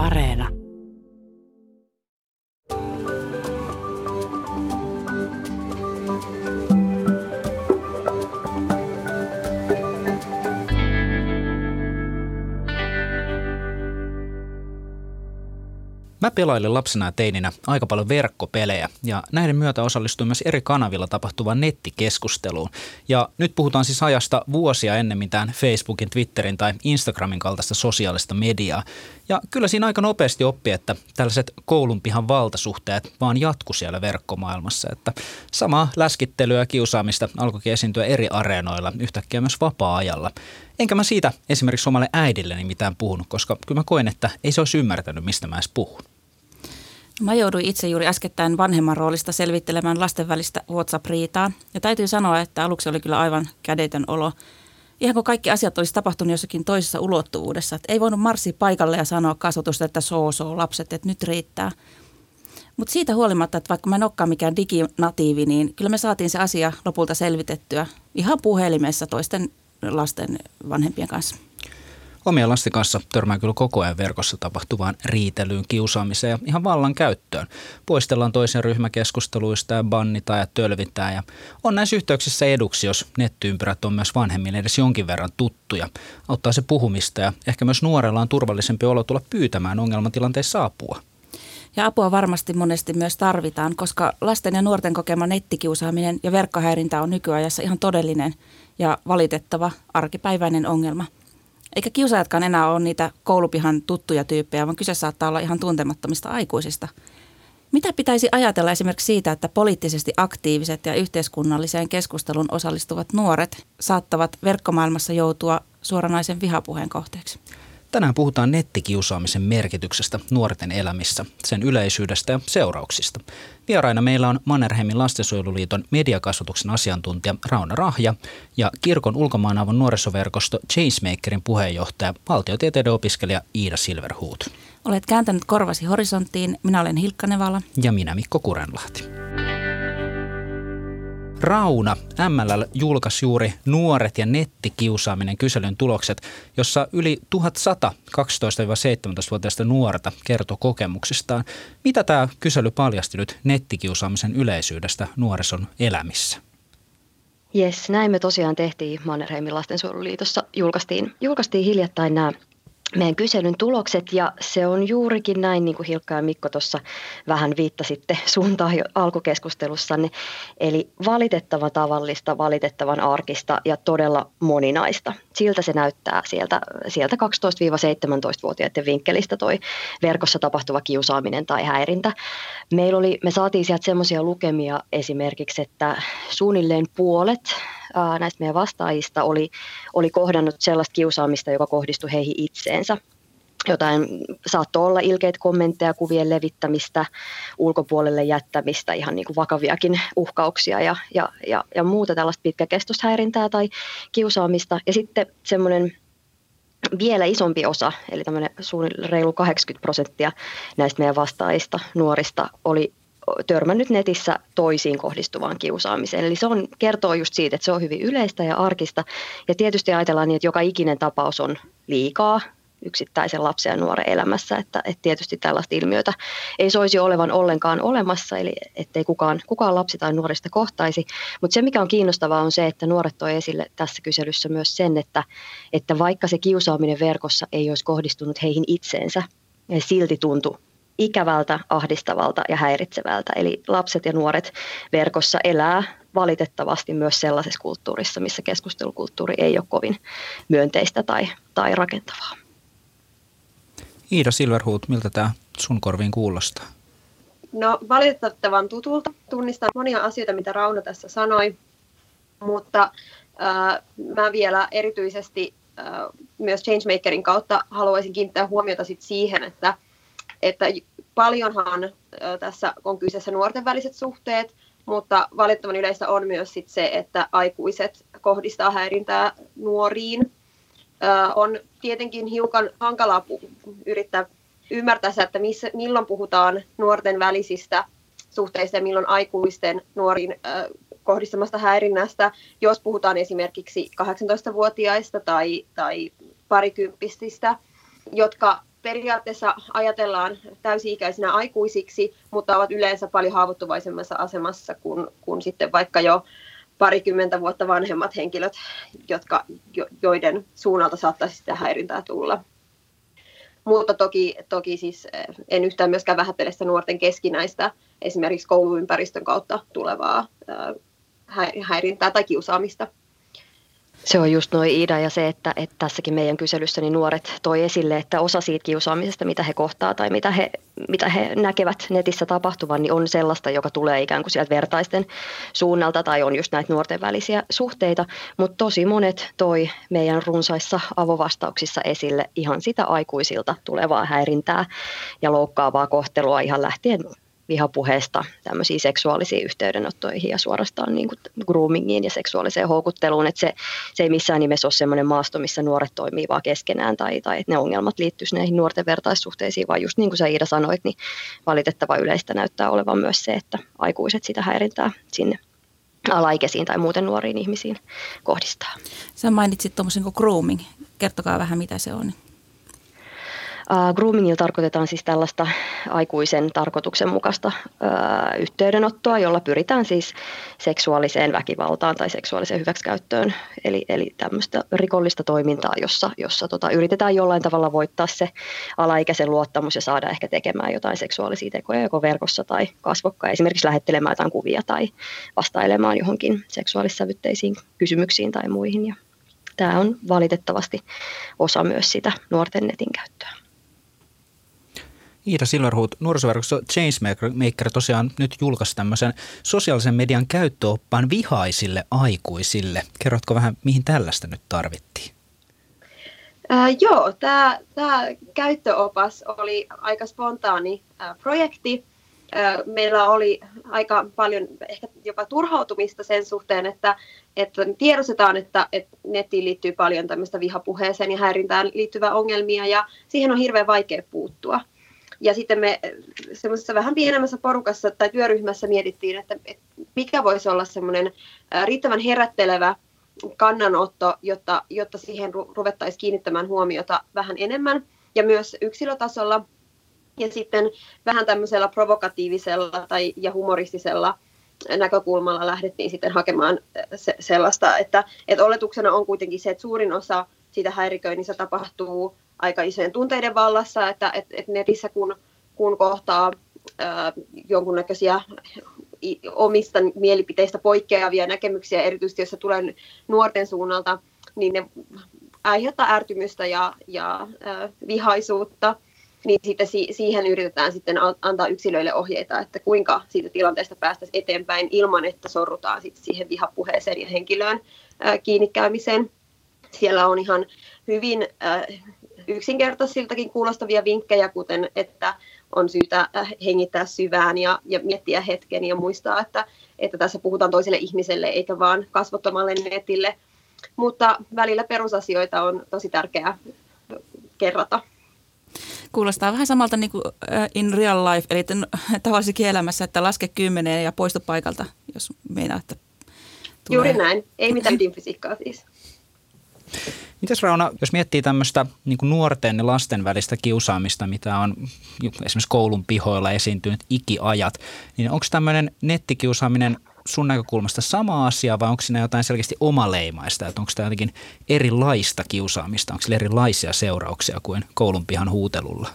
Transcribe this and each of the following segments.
Areena. Mä pelailin lapsena ja teininä aika paljon verkkopelejä ja näiden myötä osallistuin myös eri kanavilla tapahtuvaan nettikeskusteluun. Ja nyt puhutaan siis ajasta vuosia ennen mitään Facebookin, Twitterin tai Instagramin kaltaista sosiaalista mediaa. Ja kyllä siinä aika nopeasti oppi, että tällaiset koulunpihan valtasuhteet vaan jatku siellä verkkomaailmassa. Että samaa läskittelyä ja kiusaamista alkoikin esiintyä eri areenoilla, yhtäkkiä myös vapaa-ajalla. Enkä mä siitä esimerkiksi omalle äidilleni mitään puhunut, koska kyllä mä koen, että ei se olisi ymmärtänyt, mistä mä edes puhun. Mä jouduin itse juuri äskettäin vanhemman roolista selvittelemään lasten välistä WhatsApp-riitaa. Ja täytyy sanoa, että aluksi oli kyllä aivan kädetön olo. Ihan kun kaikki asiat olisi tapahtunut jossakin toisessa ulottuvuudessa. Että ei voinut marssia paikalle ja sanoa kasvatusta, että soo soo lapset, että nyt riittää. Mutta siitä huolimatta, että vaikka mä en olekaan mikään diginatiivi, niin kyllä me saatiin se asia lopulta selvitettyä ihan puhelimessa toisten lasten vanhempien kanssa. Omien lasten kanssa törmää kyllä koko ajan verkossa tapahtuvaan riitelyyn, kiusaamiseen ja ihan vallan käyttöön. Poistellaan toisen ryhmäkeskusteluista ja bannitaan ja tölvitään. Ja on näissä yhteyksissä eduksi, jos nettiympyrät on myös vanhemmille edes jonkin verran tuttuja. Auttaa se puhumista ja ehkä myös nuorella on turvallisempi olo tulla pyytämään ongelmatilanteissa apua. Ja apua varmasti monesti myös tarvitaan, koska lasten ja nuorten kokema nettikiusaaminen ja verkkohäirintä on nykyajassa ihan todellinen ja valitettava arkipäiväinen ongelma – eikä kiusaajatkaan enää ole niitä koulupihan tuttuja tyyppejä, vaan kyse saattaa olla ihan tuntemattomista aikuisista. Mitä pitäisi ajatella esimerkiksi siitä, että poliittisesti aktiiviset ja yhteiskunnalliseen keskusteluun osallistuvat nuoret saattavat verkkomaailmassa joutua suoranaisen vihapuheen kohteeksi? Tänään puhutaan nettikiusaamisen merkityksestä nuorten elämissä, sen yleisyydestä ja seurauksista. Vieraina meillä on Mannerheimin lastensuojeluliiton mediakasvatuksen asiantuntija Rauna Rahja ja kirkon ulkomaanavun nuorisoverkosto Changemakerin puheenjohtaja, valtiotieteiden opiskelija Iida Silverhuut. Olet kääntänyt korvasi horisonttiin. Minä olen Hilkka Nevala. Ja minä Mikko Kurenlahti. Rauna MLL julkaisi juuri Nuoret ja nettikiusaaminen kyselyn tulokset, jossa yli 1100 12-17-vuotiaista nuorta kertoi kokemuksistaan. Mitä tämä kysely paljasti nyt nettikiusaamisen yleisyydestä nuorison elämissä? Jes, näin me tosiaan tehtiin Mannerheimin lastensuojeluliitossa. Julkaistiin, julkaistiin hiljattain nämä meidän kyselyn tulokset ja se on juurikin näin, niin kuin Hilkka ja Mikko tuossa vähän viittasitte suuntaan jo alkukeskustelussanne. Eli valitettavan tavallista, valitettavan arkista ja todella moninaista. Siltä se näyttää sieltä, sieltä 12-17-vuotiaiden vinkkelistä toi verkossa tapahtuva kiusaaminen tai häirintä. Meillä oli, me saatiin sieltä semmoisia lukemia esimerkiksi, että suunnilleen puolet näistä meidän vastaajista oli, oli kohdannut sellaista kiusaamista, joka kohdistui heihin itseensä. Jotain saattoi olla ilkeitä kommentteja, kuvien levittämistä, ulkopuolelle jättämistä, ihan niin kuin vakaviakin uhkauksia ja, ja, ja, ja muuta tällaista pitkäkestoista häirintää tai kiusaamista. Ja sitten semmoinen vielä isompi osa, eli tämmöinen reilu 80 prosenttia näistä meidän vastaajista nuorista oli törmännyt netissä toisiin kohdistuvaan kiusaamiseen. Eli se on, kertoo just siitä, että se on hyvin yleistä ja arkista. Ja tietysti ajatellaan niin, että joka ikinen tapaus on liikaa yksittäisen lapsen ja nuoren elämässä, että, että tietysti tällaista ilmiötä ei soisi olevan ollenkaan olemassa, eli ettei kukaan, kukaan lapsi tai nuorista kohtaisi. Mutta se, mikä on kiinnostavaa, on se, että nuoret toi esille tässä kyselyssä myös sen, että, että vaikka se kiusaaminen verkossa ei olisi kohdistunut heihin itseensä, silti tuntui ikävältä, ahdistavalta ja häiritsevältä. Eli lapset ja nuoret verkossa elää valitettavasti myös sellaisessa kulttuurissa, missä keskustelukulttuuri ei ole kovin myönteistä tai, tai rakentavaa. Iida Silverhuut, miltä tämä sun korviin kuulostaa? No valitettavan tutulta. Tunnistan monia asioita, mitä Rauno tässä sanoi, mutta äh, mä vielä erityisesti äh, myös Changemakerin kautta haluaisin kiinnittää huomiota sit siihen, että, että paljonhan tässä on kyseessä nuorten väliset suhteet, mutta valitettavan yleistä on myös sit se, että aikuiset kohdistaa häirintää nuoriin. On tietenkin hiukan hankalaa yrittää ymmärtää että missä, milloin puhutaan nuorten välisistä suhteista ja milloin aikuisten nuoriin kohdistamasta häirinnästä, jos puhutaan esimerkiksi 18-vuotiaista tai, tai parikymppisistä, jotka periaatteessa ajatellaan täysi-ikäisinä aikuisiksi, mutta ovat yleensä paljon haavoittuvaisemmassa asemassa kuin, kuin sitten vaikka jo parikymmentä vuotta vanhemmat henkilöt, jotka, joiden suunnalta saattaisi sitä häirintää tulla. Mutta toki, toki siis eh, en yhtään myöskään vähättele sitä nuorten keskinäistä esimerkiksi kouluympäristön kautta tulevaa eh, häirintää tai kiusaamista. Se on just noin Iida ja se, että, että tässäkin meidän kyselyssä niin nuoret toi esille, että osa siitä kiusaamisesta, mitä he kohtaa tai mitä he, mitä he näkevät netissä tapahtuvan, niin on sellaista, joka tulee ikään kuin sieltä vertaisten suunnalta tai on just näitä nuorten välisiä suhteita, mutta tosi monet toi meidän runsaissa avovastauksissa esille ihan sitä aikuisilta tulevaa häirintää ja loukkaavaa kohtelua ihan lähtien vihapuheesta tämmöisiin seksuaalisiin yhteydenottoihin ja suorastaan niin kuin groomingiin ja seksuaaliseen houkutteluun. Että se, se ei missään nimessä ole semmoinen maasto, missä nuoret toimii vaan keskenään tai, tai että ne ongelmat liittyisivät näihin nuorten vertaissuhteisiin, vaan just niin kuin sä Iida sanoit, niin valitettava yleistä näyttää olevan myös se, että aikuiset sitä häirintää sinne alaikäisiin tai muuten nuoriin ihmisiin kohdistaa. Sä mainitsit tuommoisen kuin grooming. Kertokaa vähän, mitä se on. Uh, groomingilla tarkoitetaan siis tällaista aikuisen tarkoituksenmukaista uh, yhteydenottoa, jolla pyritään siis seksuaaliseen väkivaltaan tai seksuaaliseen hyväksikäyttöön. Eli, eli tämmöistä rikollista toimintaa, jossa, jossa tota, yritetään jollain tavalla voittaa se alaikäisen luottamus ja saada ehkä tekemään jotain seksuaalisia tekoja joko verkossa tai kasvokkain. Esimerkiksi lähettelemään jotain kuvia tai vastailemaan johonkin seksuaalissävytteisiin kysymyksiin tai muihin. Ja tämä on valitettavasti osa myös sitä nuorten netin käyttöä. Iida Silverhood, nuorisoverkosto Changemaker tosiaan nyt julkaisi tämmöisen sosiaalisen median käyttöoppaan vihaisille aikuisille. Kerrotko vähän, mihin tällaista nyt tarvittiin? Äh, joo, tämä käyttöopas oli aika spontaani äh, projekti. Äh, meillä oli aika paljon ehkä jopa turhautumista sen suhteen, että, että tiedostetaan, että, että nettiin liittyy paljon tämmöistä vihapuheeseen ja häirintään liittyvää ongelmia ja siihen on hirveän vaikea puuttua. Ja sitten me semmoisessa vähän pienemmässä porukassa tai työryhmässä mietittiin, että, että mikä voisi olla semmoinen riittävän herättelevä kannanotto, jotta, jotta siihen ruvettaisiin kiinnittämään huomiota vähän enemmän ja myös yksilötasolla. Ja sitten vähän tämmöisellä provokatiivisella tai, ja humoristisella näkökulmalla lähdettiin sitten hakemaan se, sellaista, että, että oletuksena on kuitenkin se, että suurin osa siitä häiriköinnistä tapahtuu aika isojen tunteiden vallassa, että et, et netissä kun, kun kohtaa ää, jonkunnäköisiä omista mielipiteistä poikkeavia näkemyksiä, erityisesti jos se tulee nuorten suunnalta, niin ne aiheuttaa ärtymystä ja, ja ää, vihaisuutta, niin sitten si- siihen yritetään sitten antaa yksilöille ohjeita, että kuinka siitä tilanteesta päästäisiin eteenpäin ilman, että sorrutaan sitten siihen vihapuheeseen ja henkilöön ää, kiinnikäymiseen. Siellä on ihan hyvin ää, yksinkertaisiltakin kuulostavia vinkkejä, kuten että on syytä äh, hengittää syvään ja, ja miettiä hetken ja muistaa, että, että tässä puhutaan toiselle ihmiselle eikä vaan kasvottomalle netille. Mutta välillä perusasioita on tosi tärkeää kerrata. Kuulostaa vähän samalta niin kuin äh, in real life, eli tavallisessa elämässä, että laske kymmeneen ja poistu paikalta, jos meinaa, että tulee. Juuri näin, ei mitään ydinfysiikkaa siis. Mitäs Rauna, jos miettii tämmöistä niin nuorten ja lasten välistä kiusaamista, mitä on esimerkiksi koulun pihoilla esiintynyt ikiajat, niin onko tämmöinen nettikiusaaminen sun näkökulmasta sama asia vai onko siinä jotain selkeästi omaleimaista, että onko tämä jotenkin erilaista kiusaamista, onko sillä erilaisia seurauksia kuin koulun pihan huutelulla?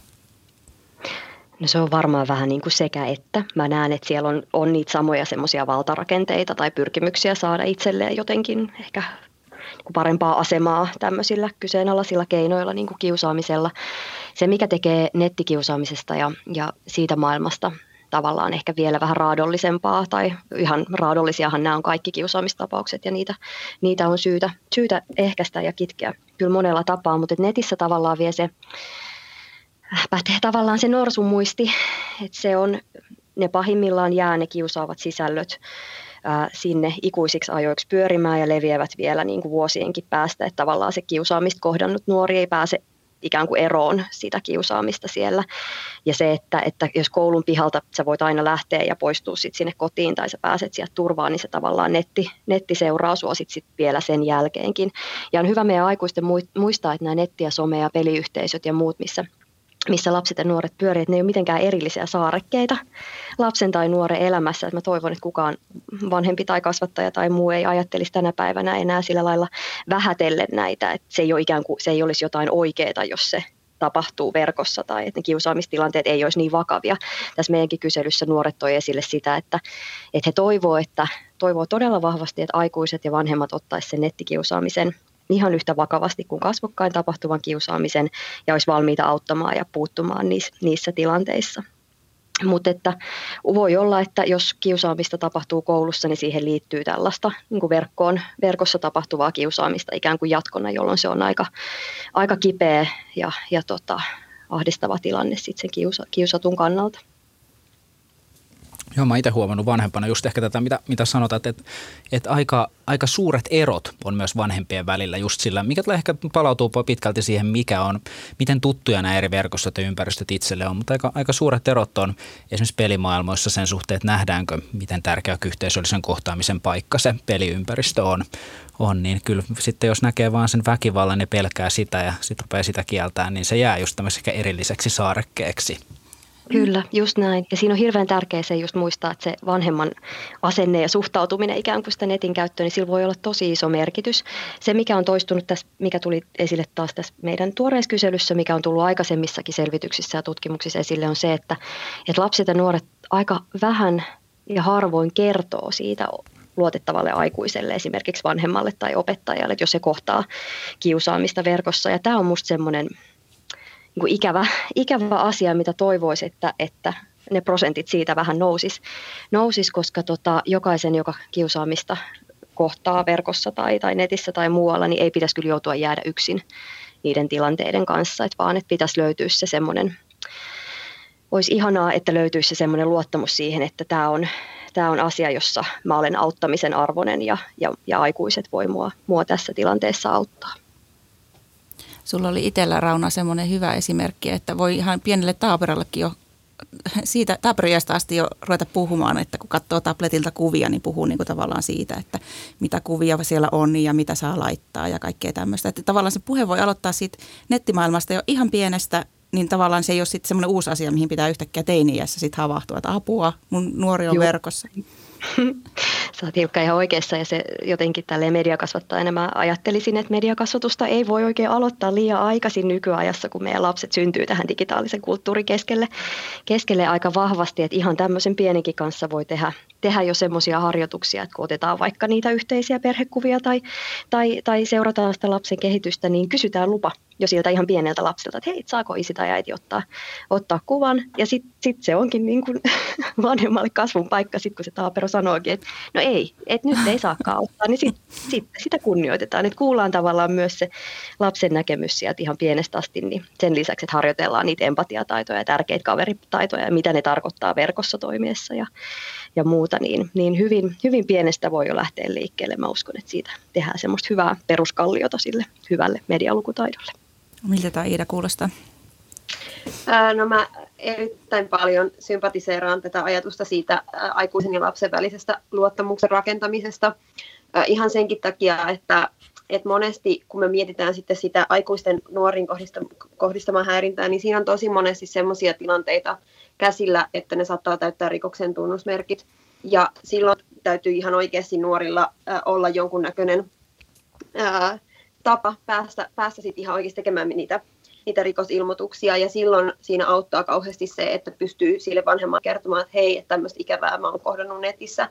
No se on varmaan vähän niin kuin sekä että. Mä näen, että siellä on, on niitä samoja semmoisia valtarakenteita tai pyrkimyksiä saada itselleen jotenkin ehkä Niinku parempaa asemaa tämmöisillä kyseenalaisilla keinoilla, niin kuin kiusaamisella. Se, mikä tekee nettikiusaamisesta ja, ja siitä maailmasta tavallaan ehkä vielä vähän raadollisempaa, tai ihan raadollisiahan nämä on kaikki kiusaamistapaukset, ja niitä, niitä on syytä, syytä ehkäistä ja kitkeä kyllä monella tapaa, mutta netissä tavallaan vie se, pätee tavallaan se norsumuisti, että se on, ne pahimmillaan jää ne kiusaavat sisällöt sinne ikuisiksi ajoiksi pyörimään ja leviävät vielä niin kuin vuosienkin päästä, että tavallaan se kiusaamista kohdannut nuori ei pääse ikään kuin eroon sitä kiusaamista siellä. Ja se, että, että jos koulun pihalta sä voit aina lähteä ja poistua sit sinne kotiin tai sä pääset sieltä turvaan, niin se tavallaan netti, netti seuraa sua sit, sit vielä sen jälkeenkin. Ja on hyvä meidän aikuisten muistaa, että nämä netti- ja some- ja peliyhteisöt ja muut, missä missä lapset ja nuoret pyörii, että ne ei ole mitenkään erillisiä saarekkeita lapsen tai nuoren elämässä. Että mä toivon, että kukaan vanhempi tai kasvattaja tai muu ei ajattelisi tänä päivänä enää sillä lailla vähätellen näitä, että se ei, ole ikään kuin, se ei olisi jotain oikeaa, jos se tapahtuu verkossa tai että ne kiusaamistilanteet ei olisi niin vakavia. Tässä meidänkin kyselyssä nuoret toi esille sitä, että, että he toivoo, että toivoo todella vahvasti, että aikuiset ja vanhemmat ottaisivat sen nettikiusaamisen ihan yhtä vakavasti kuin kasvokkain tapahtuvan kiusaamisen ja olisi valmiita auttamaan ja puuttumaan niissä, niissä tilanteissa. Mutta että voi olla, että jos kiusaamista tapahtuu koulussa, niin siihen liittyy tällaista niin kuin verkkoon, verkossa tapahtuvaa kiusaamista ikään kuin jatkona, jolloin se on aika, aika kipeä ja, ja tota, ahdistava tilanne sitten sen kiusa, kiusatun kannalta. Joo, mä itse huomannut vanhempana just ehkä tätä, mitä, mitä sanotaan, että, että aika, aika suuret erot on myös vanhempien välillä just sillä, mikä ehkä palautuu pitkälti siihen, mikä on, miten tuttuja nämä eri verkostot ja ympäristöt itselle on, mutta aika, aika suuret erot on esimerkiksi pelimaailmoissa sen suhteen, että nähdäänkö, miten tärkeä yhteisöllisen kohtaamisen paikka se peliympäristö on, on, niin kyllä sitten jos näkee vaan sen väkivallan ja pelkää sitä ja sitten rupeaa sitä kieltää, niin se jää just tämmöiseksi erilliseksi saarekkeeksi. Kyllä, just näin. Ja siinä on hirveän tärkeää se just muistaa, että se vanhemman asenne ja suhtautuminen ikään kuin sitä netin käyttöön, niin sillä voi olla tosi iso merkitys. Se, mikä on toistunut tässä, mikä tuli esille taas tässä meidän tuoreessa kyselyssä, mikä on tullut aikaisemmissakin selvityksissä ja tutkimuksissa esille, on se, että, että lapset ja nuoret aika vähän ja harvoin kertoo siitä luotettavalle aikuiselle, esimerkiksi vanhemmalle tai opettajalle, jos se kohtaa kiusaamista verkossa. Ja tämä on musta semmoinen niin ikävä, ikävä asia, mitä toivoisi, että, että ne prosentit siitä vähän nousis, nousis koska tota, jokaisen, joka kiusaamista kohtaa verkossa tai, tai netissä tai muualla, niin ei pitäisi kyllä joutua jäädä yksin niiden tilanteiden kanssa, että vaan että pitäisi löytyä se semmoinen, olisi ihanaa, että löytyisi se semmoinen luottamus siihen, että tämä on, tämä on asia, jossa mä olen auttamisen arvoinen ja, ja, ja aikuiset voi mua, mua tässä tilanteessa auttaa. Sulla oli itsellä Rauna semmoinen hyvä esimerkki, että voi ihan pienelle taaperallekin jo siitä taaperijasta asti jo ruveta puhumaan, että kun katsoo tabletilta kuvia, niin puhuu niin kuin tavallaan siitä, että mitä kuvia siellä on ja mitä saa laittaa ja kaikkea tämmöistä. Että tavallaan se puhe voi aloittaa siitä nettimaailmasta jo ihan pienestä, niin tavallaan se ei ole sitten semmoinen uusi asia, mihin pitää yhtäkkiä teiniässä sitten havahtua, että apua, mun nuori on Joo. verkossa. Sä oot Hilkka ihan oikeassa ja se jotenkin tälleen mediakasvattajana mä ajattelisin, että mediakasvatusta ei voi oikein aloittaa liian aikaisin nykyajassa, kun meidän lapset syntyy tähän digitaalisen kulttuurin keskelle, keskelle aika vahvasti, että ihan tämmöisen pienenkin kanssa voi tehdä, tehdä jo semmoisia harjoituksia, että kun otetaan vaikka niitä yhteisiä perhekuvia tai, tai, tai seurataan sitä lapsen kehitystä, niin kysytään lupa jo siltä ihan pieneltä lapselta, että hei, saako isi tai äiti ottaa, ottaa kuvan. Ja sitten sit se onkin niin kuin vanhemmalle kasvun paikka, sit kun se taapero sanookin, että no ei, että nyt ei saakaan ottaa, niin sit, sit, sitä kunnioitetaan. Että kuullaan tavallaan myös se lapsen näkemys sieltä ihan pienestä asti, niin sen lisäksi, että harjoitellaan niitä empatiataitoja ja tärkeitä kaveritaitoja ja mitä ne tarkoittaa verkossa toimiessa ja, ja muuta, niin, niin hyvin, hyvin pienestä voi jo lähteä liikkeelle. Mä uskon, että siitä tehdään semmoista hyvää peruskalliota sille hyvälle medialukutaidolle. Miltä tämä Iida kuulostaa? No mä erittäin paljon sympatiseeraan tätä ajatusta siitä aikuisen ja lapsen välisestä luottamuksen rakentamisesta. Ihan senkin takia, että, että monesti kun me mietitään sitten sitä aikuisten nuoriin kohdistamaa häirintää, niin siinä on tosi monesti sellaisia tilanteita käsillä, että ne saattaa täyttää rikoksen tunnusmerkit. Ja silloin täytyy ihan oikeasti nuorilla olla jonkunnäköinen tapa päästä, päästä sitten ihan oikeasti tekemään niitä, niitä rikosilmoituksia. Ja silloin siinä auttaa kauheasti se, että pystyy sille vanhemmalle kertomaan, että hei, että tämmöistä ikävää mä oon kohdannut netissä.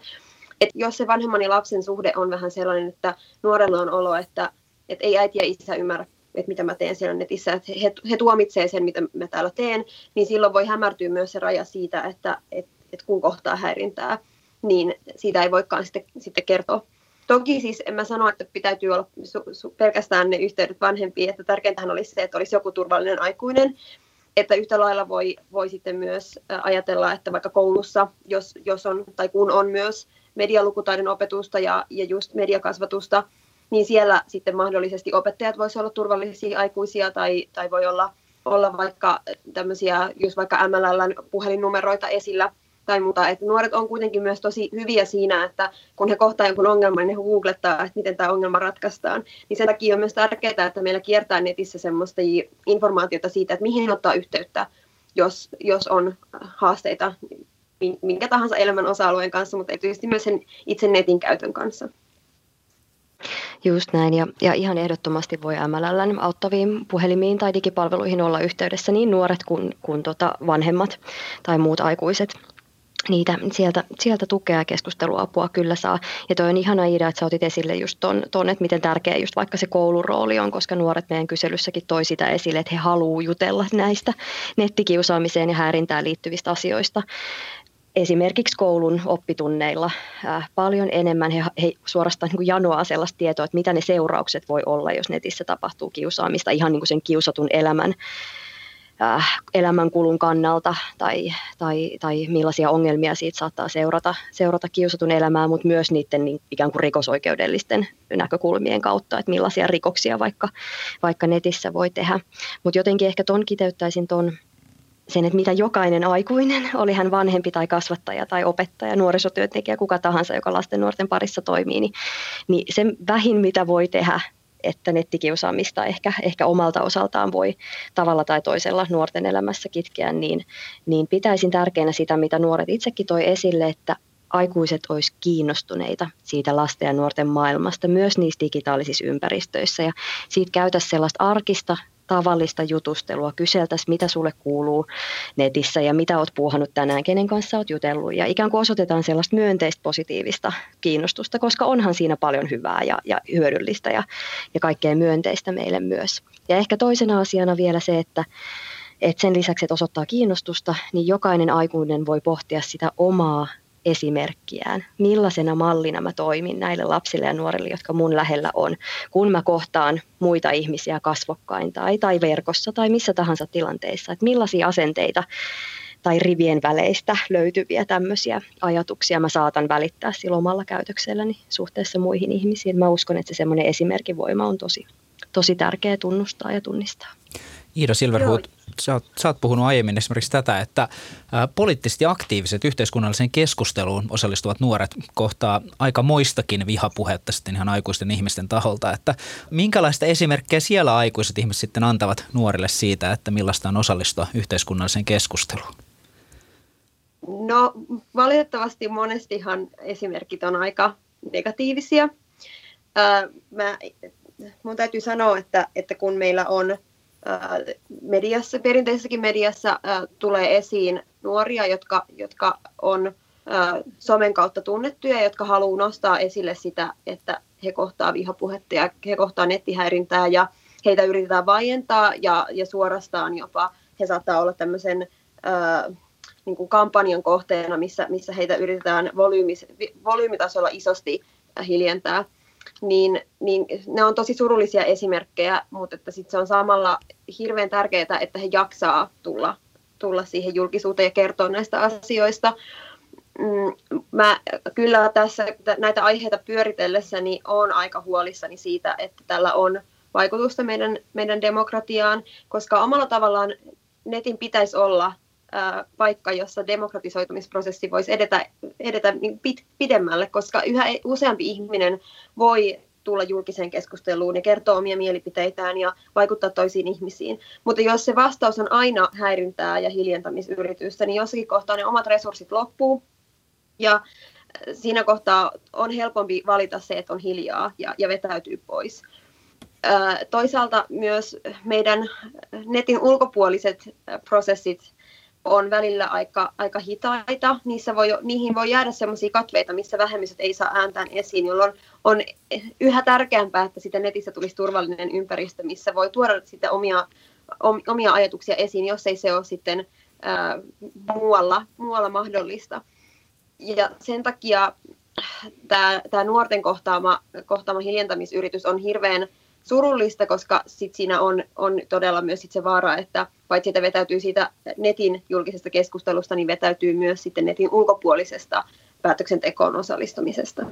Et jos se vanhemman ja lapsen suhde on vähän sellainen, että nuorella on olo, että, että ei äiti ja isä ymmärrä että mitä mä teen siellä netissä, että he, he tuomitsee sen, mitä mä täällä teen, niin silloin voi hämärtyä myös se raja siitä, että et, et kun kohtaa häirintää, niin siitä ei voikaan sitten, sitten kertoa Toki siis en mä sano, että pitäytyy olla su- su- pelkästään ne yhteydet vanhempiin, että tärkeintähän olisi se, että olisi joku turvallinen aikuinen, että yhtä lailla voi, voi sitten myös ajatella, että vaikka koulussa, jos, jos on tai kun on myös medialukutaidon opetusta ja, ja just mediakasvatusta, niin siellä sitten mahdollisesti opettajat voisivat olla turvallisia aikuisia tai, tai voi olla, olla vaikka tämmöisiä, just vaikka MLL puhelinnumeroita esillä, tai muuta. Että nuoret on kuitenkin myös tosi hyviä siinä, että kun he kohtaa jonkun ongelman, niin he googlettaa, että miten tämä ongelma ratkaistaan. Niin sen takia on myös tärkeää, että meillä kiertää netissä semmoista informaatiota siitä, että mihin ottaa yhteyttä, jos, jos on haasteita minkä tahansa elämän osa-alueen kanssa, mutta erityisesti myös sen itse netin käytön kanssa. Just näin, ja, ja ihan ehdottomasti voi MLLn auttaviin puhelimiin tai digipalveluihin olla yhteydessä niin nuoret kuin, kuin tota vanhemmat tai muut aikuiset niitä sieltä, sieltä tukea ja keskusteluapua kyllä saa. Ja toi on ihana idea, että sä otit esille just ton, ton, että miten tärkeä just vaikka se koulurooli on, koska nuoret meidän kyselyssäkin toi sitä esille, että he haluaa jutella näistä nettikiusaamiseen ja häirintään liittyvistä asioista esimerkiksi koulun oppitunneilla äh, paljon enemmän he, he suorastaan niin kuin janoaa sellaista tietoa, että mitä ne seuraukset voi olla, jos netissä tapahtuu kiusaamista ihan niin kuin sen kiusatun elämän äh, elämänkulun kannalta tai, tai, tai millaisia ongelmia siitä saattaa seurata, seurata kiusatun elämää, mutta myös niiden niin ikään kuin rikosoikeudellisten näkökulmien kautta, että millaisia rikoksia vaikka, vaikka netissä voi tehdä. Mutta jotenkin ehkä ton kiteyttäisin ton sen, että mitä jokainen aikuinen, oli hän vanhempi tai kasvattaja tai opettaja, nuorisotyöntekijä, kuka tahansa, joka lasten nuorten parissa toimii, niin, niin se vähin mitä voi tehdä, että nettikiusaamista ehkä, ehkä omalta osaltaan voi tavalla tai toisella nuorten elämässä kitkeä, niin, niin pitäisin tärkeänä sitä, mitä nuoret itsekin toi esille, että aikuiset olisi kiinnostuneita siitä lasten ja nuorten maailmasta, myös niissä digitaalisissa ympäristöissä. Ja siitä käytäisiin sellaista arkista tavallista jutustelua, kyseltäisiin, mitä sulle kuuluu netissä ja mitä oot puuhannut tänään, kenen kanssa oot jutellut. Ja ikään kuin osoitetaan sellaista myönteistä positiivista kiinnostusta, koska onhan siinä paljon hyvää ja, ja hyödyllistä ja, ja kaikkea myönteistä meille myös. Ja ehkä toisena asiana vielä se, että että sen lisäksi, että osoittaa kiinnostusta, niin jokainen aikuinen voi pohtia sitä omaa esimerkkiään, millaisena mallina mä toimin näille lapsille ja nuorille, jotka mun lähellä on, kun mä kohtaan muita ihmisiä kasvokkain tai, tai verkossa tai missä tahansa tilanteissa, että millaisia asenteita tai rivien väleistä löytyviä tämmöisiä ajatuksia mä saatan välittää sillä omalla käytökselläni suhteessa muihin ihmisiin. Mä uskon, että se semmoinen esimerkin voima on tosi, tosi tärkeä tunnustaa ja tunnistaa. Iida Silverhood, sä oot, sä oot puhunut aiemmin esimerkiksi tätä, että poliittisesti aktiiviset yhteiskunnalliseen keskusteluun osallistuvat nuoret kohtaa aika moistakin vihapuhetta sitten ihan aikuisten ihmisten taholta. Että minkälaista esimerkkejä siellä aikuiset ihmiset sitten antavat nuorille siitä, että millaista on osallistua yhteiskunnalliseen keskusteluun? No valitettavasti monestihan esimerkit on aika negatiivisia. Ää, mä, mun täytyy sanoa, että, että kun meillä on – mediassa, perinteisessäkin mediassa tulee esiin nuoria, jotka, jotka on somen kautta tunnettuja, jotka haluaa nostaa esille sitä, että he kohtaa vihapuhetta ja he kohtaa nettihäirintää ja heitä yritetään vaientaa ja, ja suorastaan jopa he saattaa olla tämmöisen ää, niin kuin kampanjan kohteena, missä, missä heitä yritetään volyymis, volyymitasolla isosti hiljentää niin, niin ne on tosi surullisia esimerkkejä, mutta että sit se on samalla hirveän tärkeää, että he jaksaa tulla, tulla siihen julkisuuteen ja kertoa näistä asioista. Mm, mä kyllä tässä näitä aiheita pyöritellessäni on aika huolissani siitä, että tällä on vaikutusta meidän, meidän demokratiaan, koska omalla tavallaan netin pitäisi olla paikka, jossa demokratisoitumisprosessi voisi edetä, edetä niin pit, pidemmälle, koska yhä e-, useampi ihminen voi tulla julkiseen keskusteluun ja kertoa omia mielipiteitään ja vaikuttaa toisiin ihmisiin. Mutta jos se vastaus on aina häirintää ja hiljentämisyritystä, niin jossakin kohtaa ne omat resurssit loppuu ja siinä kohtaa on helpompi valita se, että on hiljaa ja, ja vetäytyy pois. Toisaalta myös meidän netin ulkopuoliset prosessit on välillä aika, aika hitaita. Niissä voi, niihin voi jäädä sellaisia katveita, missä vähemmistöt ei saa ääntään esiin, jolloin on yhä tärkeämpää, että sitä netissä tulisi turvallinen ympäristö, missä voi tuoda sitä omia, omia ajatuksia esiin, jos ei se ole sitten ää, muualla, muualla mahdollista. Ja sen takia tämä nuorten kohtaama, kohtaama hiljentämisyritys on hirveän surullista, koska sit siinä on, on todella myös sit se vaara, että paitsi että vetäytyy siitä netin julkisesta keskustelusta, niin vetäytyy myös sitten netin ulkopuolisesta päätöksentekoon osallistumisesta.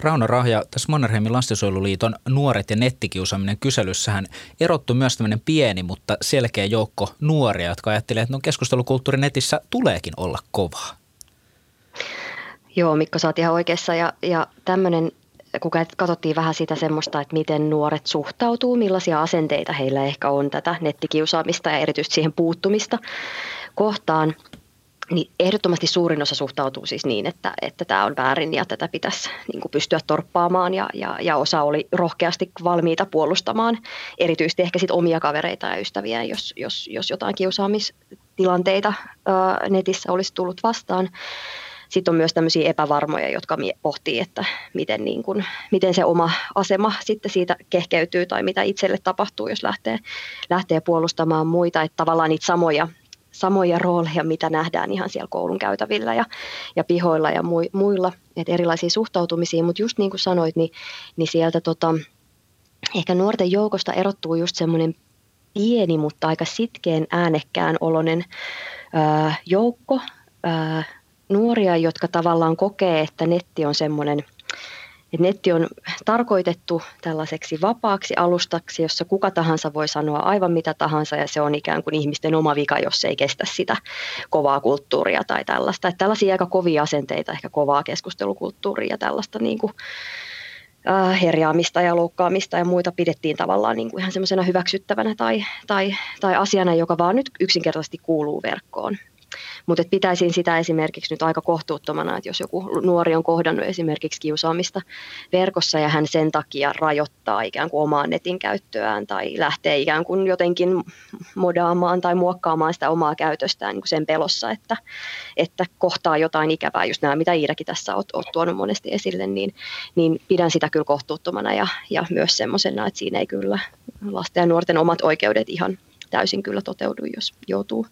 Rauno Rahja, tässä Mannerheimin lastensuojeluliiton Nuoret ja nettikiusaaminen kyselyssähän erottu myös tämmöinen pieni, mutta selkeä joukko nuoria, jotka ajattelevat, että no keskustelukulttuuri netissä tuleekin olla kovaa. Joo, Mikko, sä oot ihan oikeassa ja, ja tämmöinen kun katsottiin vähän sitä semmoista, että miten nuoret suhtautuu, millaisia asenteita heillä ehkä on tätä nettikiusaamista ja erityisesti siihen puuttumista kohtaan, niin ehdottomasti suurin osa suhtautuu siis niin, että, että tämä on väärin ja tätä pitäisi niin kuin pystyä torppaamaan ja, ja, ja osa oli rohkeasti valmiita puolustamaan erityisesti ehkä sit omia kavereita ja ystäviä, jos, jos, jos jotain kiusaamistilanteita ää, netissä olisi tullut vastaan. Sitten on myös tämmöisiä epävarmoja, jotka pohtii, että miten, niin kuin, miten se oma asema sitten siitä kehkeytyy tai mitä itselle tapahtuu, jos lähtee, lähtee puolustamaan muita. Että tavallaan niitä samoja, samoja rooleja, mitä nähdään ihan siellä koulun käytävillä ja, ja pihoilla ja muilla, että erilaisia suhtautumisia. Mutta just niin kuin sanoit, niin, niin sieltä tota, ehkä nuorten joukosta erottuu just semmoinen pieni, mutta aika sitkeen äänekkään oloinen ää, joukko, ää, nuoria, jotka tavallaan kokee, että netti on semmoinen, että netti on tarkoitettu tällaiseksi vapaaksi alustaksi, jossa kuka tahansa voi sanoa aivan mitä tahansa ja se on ikään kuin ihmisten oma vika, jos ei kestä sitä kovaa kulttuuria tai tällaista. Että tällaisia aika kovia asenteita, ehkä kovaa keskustelukulttuuria ja tällaista niin kuin, herjaamista ja loukkaamista ja muita pidettiin tavallaan niin kuin ihan semmoisena hyväksyttävänä tai, tai, tai asiana, joka vaan nyt yksinkertaisesti kuuluu verkkoon. Mutta pitäisin sitä esimerkiksi nyt aika kohtuuttomana, että jos joku nuori on kohdannut esimerkiksi kiusaamista verkossa ja hän sen takia rajoittaa ikään kuin omaa netin käyttöään tai lähtee ikään kuin jotenkin modaamaan tai muokkaamaan sitä omaa käytöstään niin kuin sen pelossa, että, että kohtaa jotain ikävää, just nämä mitä Iirakin tässä olet, olet tuonut monesti esille, niin, niin pidän sitä kyllä kohtuuttomana ja, ja myös semmoisena, että siinä ei kyllä lasten ja nuorten omat oikeudet ihan täysin kyllä toteudu, jos joutuu,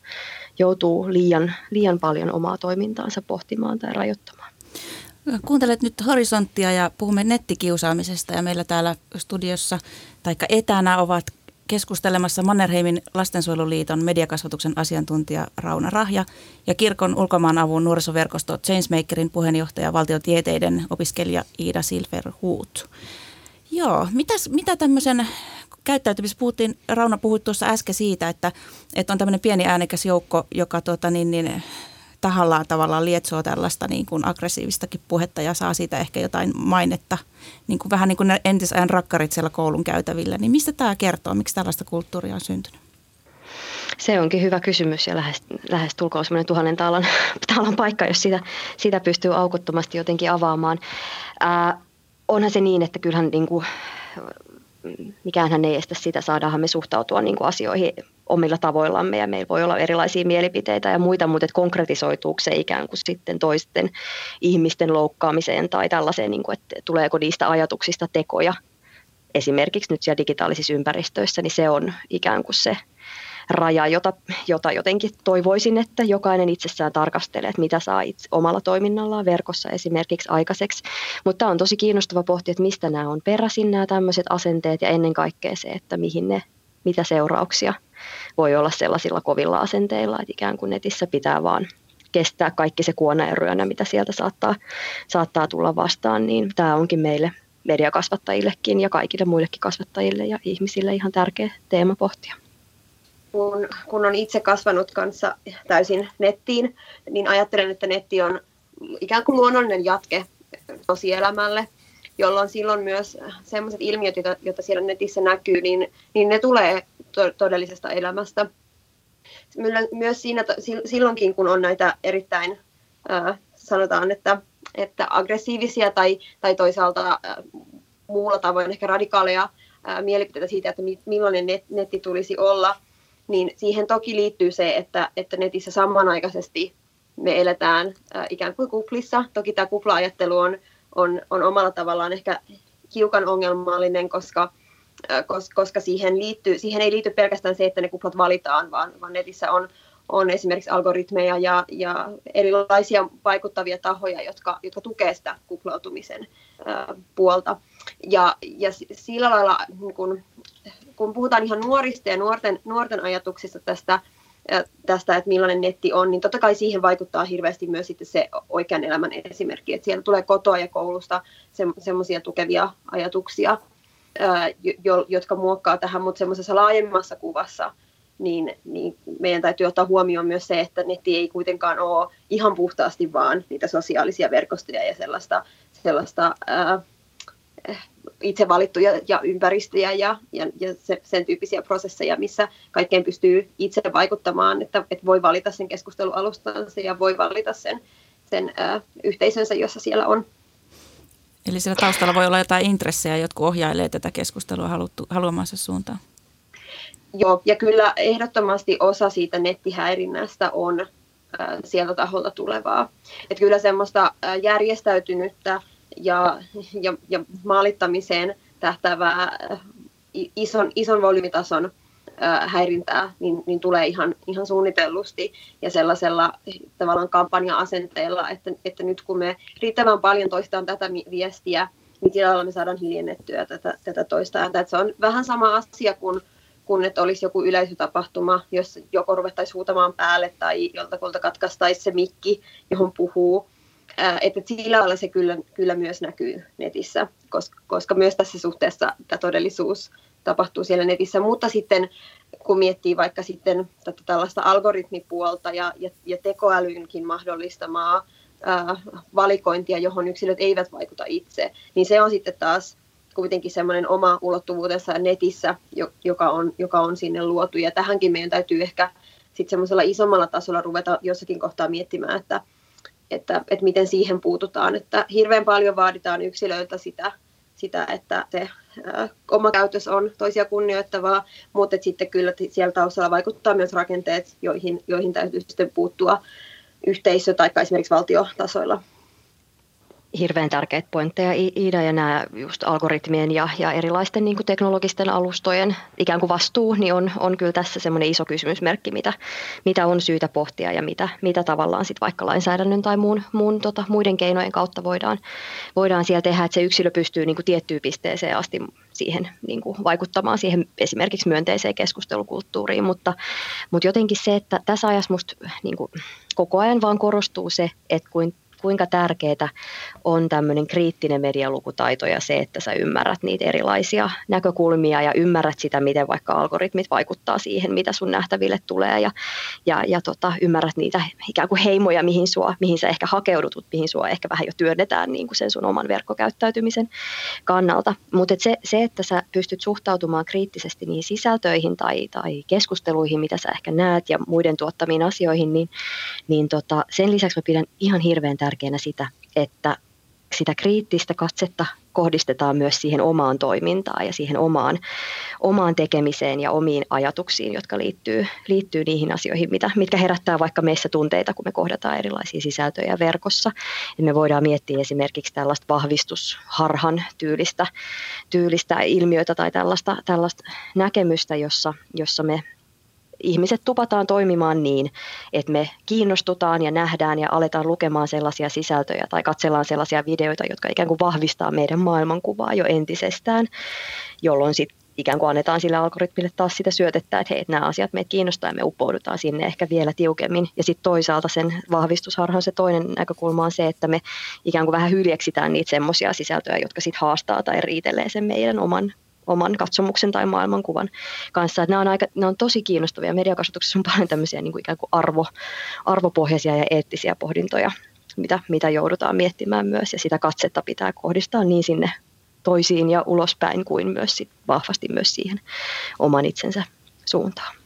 joutuu liian, liian paljon omaa toimintaansa pohtimaan tai rajoittamaan. Kuuntelet nyt Horisonttia ja puhumme nettikiusaamisesta ja meillä täällä studiossa tai etänä ovat keskustelemassa Mannerheimin lastensuojeluliiton mediakasvatuksen asiantuntija Rauna Rahja ja kirkon ulkomaan avun nuorisoverkosto Changemakerin puheenjohtaja valtiotieteiden opiskelija Iida Silverhuut. Joo, mitäs, mitä tämmöisen käyttäytymis puhuttiin, Rauna puhui tuossa äsken siitä, että, että on tämmöinen pieni äänekäs joukko, joka tuota, niin, niin, tahallaan tavallaan lietsoo tällaista niin kuin aggressiivistakin puhetta ja saa siitä ehkä jotain mainetta, niin kuin, vähän niin kuin entisajan rakkarit siellä koulun käytävillä. Niin mistä tämä kertoo, miksi tällaista kulttuuria on syntynyt? Se onkin hyvä kysymys ja lähes, lähes tulkoon semmoinen tuhannen taalan, taalan paikka, jos sitä, sitä pystyy aukottomasti jotenkin avaamaan. Ää, onhan se niin, että kyllähän niin kuin, mikään ei estä sitä, saadaanhan me suhtautua niin kuin asioihin omilla tavoillamme ja meillä voi olla erilaisia mielipiteitä ja muita, mutta konkretisoituuko se ikään kuin sitten toisten ihmisten loukkaamiseen tai tällaiseen, niin kuin, että tuleeko niistä ajatuksista tekoja? Esimerkiksi nyt siellä digitaalisissa ympäristöissä, niin se on ikään kuin se raja, jota, jota jotenkin toivoisin, että jokainen itsessään tarkastelee, että mitä saa itse omalla toiminnallaan verkossa esimerkiksi aikaiseksi. Mutta on tosi kiinnostava pohtia, että mistä nämä on peräisin nämä tämmöiset asenteet ja ennen kaikkea se, että mihin ne, mitä seurauksia voi olla sellaisilla kovilla asenteilla, että ikään kuin netissä pitää vaan kestää kaikki se kuona ja ryönä, mitä sieltä saattaa, saattaa tulla vastaan, niin tämä onkin meille mediakasvattajillekin ja kaikille muillekin kasvattajille ja ihmisille ihan tärkeä teema pohtia kun, kun on itse kasvanut kanssa täysin nettiin, niin ajattelen, että netti on ikään kuin luonnollinen jatke tosielämälle, jolloin silloin myös sellaiset ilmiöt, joita, joita siellä netissä näkyy, niin, niin ne tulee to- todellisesta elämästä. Myös siinä, silloinkin, kun on näitä erittäin, sanotaan, että, että aggressiivisia tai, tai toisaalta muulla tavoin ehkä radikaaleja mielipiteitä siitä, että millainen net, netti tulisi olla – niin siihen toki liittyy se, että, että netissä samanaikaisesti me eletään äh, ikään kuin kuplissa. Toki tämä kupla-ajattelu on, on, on omalla tavallaan ehkä hiukan ongelmallinen, koska, äh, koska siihen, liittyy, siihen ei liity pelkästään se, että ne kuplat valitaan, vaan, vaan netissä on, on esimerkiksi algoritmeja ja, ja erilaisia vaikuttavia tahoja, jotka, jotka tukevat sitä kuplautumisen ää, puolta. Ja, ja sillä lailla, niin kun, kun puhutaan ihan nuorista ja nuorten, nuorten ajatuksista tästä tästä, että millainen netti on, niin totta kai siihen vaikuttaa hirveästi myös sitten se oikean elämän esimerkki, että siellä tulee kotoa ja koulusta se, semmoisia tukevia ajatuksia, jo, jotka muokkaa tähän, mutta semmoisessa laajemmassa kuvassa niin, niin meidän täytyy ottaa huomioon myös se, että netti ei kuitenkaan ole ihan puhtaasti vaan niitä sosiaalisia verkostoja ja sellaista, sellaista ää, itse valittuja ja ympäristöjä ja, ja, ja se, sen tyyppisiä prosesseja, missä kaikkeen pystyy itse vaikuttamaan, että, että voi valita sen keskustelualustansa ja voi valita sen, sen ää, yhteisönsä, jossa siellä on. Eli siellä taustalla voi olla jotain intressejä, jotka ohjailee tätä keskustelua haluttu, haluamansa suuntaan. Joo, ja kyllä ehdottomasti osa siitä nettihäirinnästä on ää, sieltä taholta tulevaa. Että kyllä semmoista ää, järjestäytynyttä ja, ja, ja maalittamiseen tähtävää äh, ison, ison volyymitason äh, häirintää, niin, niin tulee ihan, ihan suunnitellusti ja sellaisella tavallaan kampanja-asenteella, että, että nyt kun me riittävän paljon toistaan tätä viestiä, niin sillä me saadaan hiljennettyä tätä, tätä toista ääntä. Että se on vähän sama asia kuin kun että olisi joku yleisötapahtuma, jos joko ruvettaisiin huutamaan päälle tai joltakulta katkaistaisi se mikki, johon puhuu, että sillä lailla se kyllä, kyllä myös näkyy netissä, koska, koska myös tässä suhteessa tämä todellisuus tapahtuu siellä netissä. Mutta sitten kun miettii vaikka sitten tätä tällaista algoritmipuolta ja, ja, ja tekoälynkin mahdollistamaa ää, valikointia, johon yksilöt eivät vaikuta itse, niin se on sitten taas kuitenkin semmoinen oma ulottuvuutensa netissä, joka on, joka on sinne luotu. Ja tähänkin meidän täytyy ehkä sitten semmoisella isommalla tasolla ruveta jossakin kohtaa miettimään, että, että, että miten siihen puututaan. Että hirveän paljon vaaditaan yksilöiltä sitä, sitä että se oma käytös on toisia kunnioittavaa, mutta sitten kyllä siellä taustalla vaikuttaa myös rakenteet, joihin, joihin täytyy sitten puuttua yhteisö- tai esimerkiksi valtiotasoilla hirveän tärkeitä pointteja Iida ja nämä just algoritmien ja, ja erilaisten niin kuin teknologisten alustojen ikään kuin vastuu, niin on, on kyllä tässä semmoinen iso kysymysmerkki, mitä, mitä on syytä pohtia ja mitä, mitä tavallaan sitten vaikka lainsäädännön tai muun, muun, tota, muiden keinojen kautta voidaan, voidaan siellä tehdä, että se yksilö pystyy niin kuin tiettyyn pisteeseen asti siihen niin kuin vaikuttamaan siihen esimerkiksi myönteiseen keskustelukulttuuriin, mutta, mutta jotenkin se, että tässä ajassa musta niin kuin koko ajan vaan korostuu se, että kuin kuinka tärkeää on tämmöinen kriittinen medialukutaito ja se, että sä ymmärrät niitä erilaisia näkökulmia ja ymmärrät sitä, miten vaikka algoritmit vaikuttaa siihen, mitä sun nähtäville tulee ja, ja, ja tota, ymmärrät niitä ikään kuin heimoja, mihin, sua, mihin sä ehkä hakeudut, mihin sua ehkä vähän jo työnnetään niin kuin sen sun oman verkkokäyttäytymisen kannalta. Mutta et se, se, että sä pystyt suhtautumaan kriittisesti niihin sisältöihin tai, tai keskusteluihin, mitä sä ehkä näet ja muiden tuottamiin asioihin, niin, niin tota, sen lisäksi mä pidän ihan hirveän tärkeänä sitä, että sitä kriittistä katsetta kohdistetaan myös siihen omaan toimintaan ja siihen omaan, omaan tekemiseen ja omiin ajatuksiin, jotka liittyy, liittyy niihin asioihin, mitä, mitkä herättää vaikka meissä tunteita, kun me kohdataan erilaisia sisältöjä verkossa. Ja me voidaan miettiä esimerkiksi tällaista vahvistusharhan tyylistä, tyylistä ilmiötä tai tällaista, tällaista näkemystä, jossa, jossa me ihmiset tupataan toimimaan niin, että me kiinnostutaan ja nähdään ja aletaan lukemaan sellaisia sisältöjä tai katsellaan sellaisia videoita, jotka ikään kuin vahvistaa meidän maailmankuvaa jo entisestään, jolloin sitten ikään kuin annetaan sille algoritmille taas sitä syötettä, että hei, nämä asiat meitä kiinnostaa ja me uppoudutaan sinne ehkä vielä tiukemmin. Ja sitten toisaalta sen vahvistusharhan se toinen näkökulma on se, että me ikään kuin vähän hyljeksitään niitä semmoisia sisältöjä, jotka sitten haastaa tai riitelee sen meidän oman oman katsomuksen tai maailmankuvan kanssa. Että nämä, on aika, nämä on tosi kiinnostavia. Mediakasvatuksessa on paljon tämmöisiä niin kuin ikään kuin arvo, arvopohjaisia ja eettisiä pohdintoja, mitä, mitä joudutaan miettimään myös. Ja sitä katsetta pitää kohdistaa niin sinne toisiin ja ulospäin kuin myös sit vahvasti myös siihen oman itsensä suuntaan.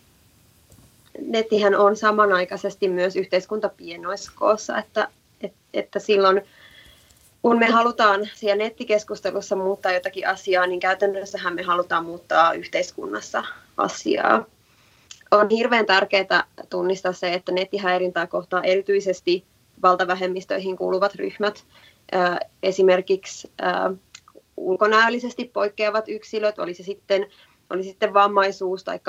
Nettihän on samanaikaisesti myös yhteiskunta pienoiskoossa, että, että, että silloin – kun me halutaan siellä nettikeskustelussa muuttaa jotakin asiaa, niin käytännössähän me halutaan muuttaa yhteiskunnassa asiaa. On hirveän tärkeää tunnistaa se, että nettihäirintää kohtaa erityisesti valtavähemmistöihin kuuluvat ryhmät, esimerkiksi ulkonäöllisesti poikkeavat yksilöt, oli se sitten, oli sitten vammaisuus tai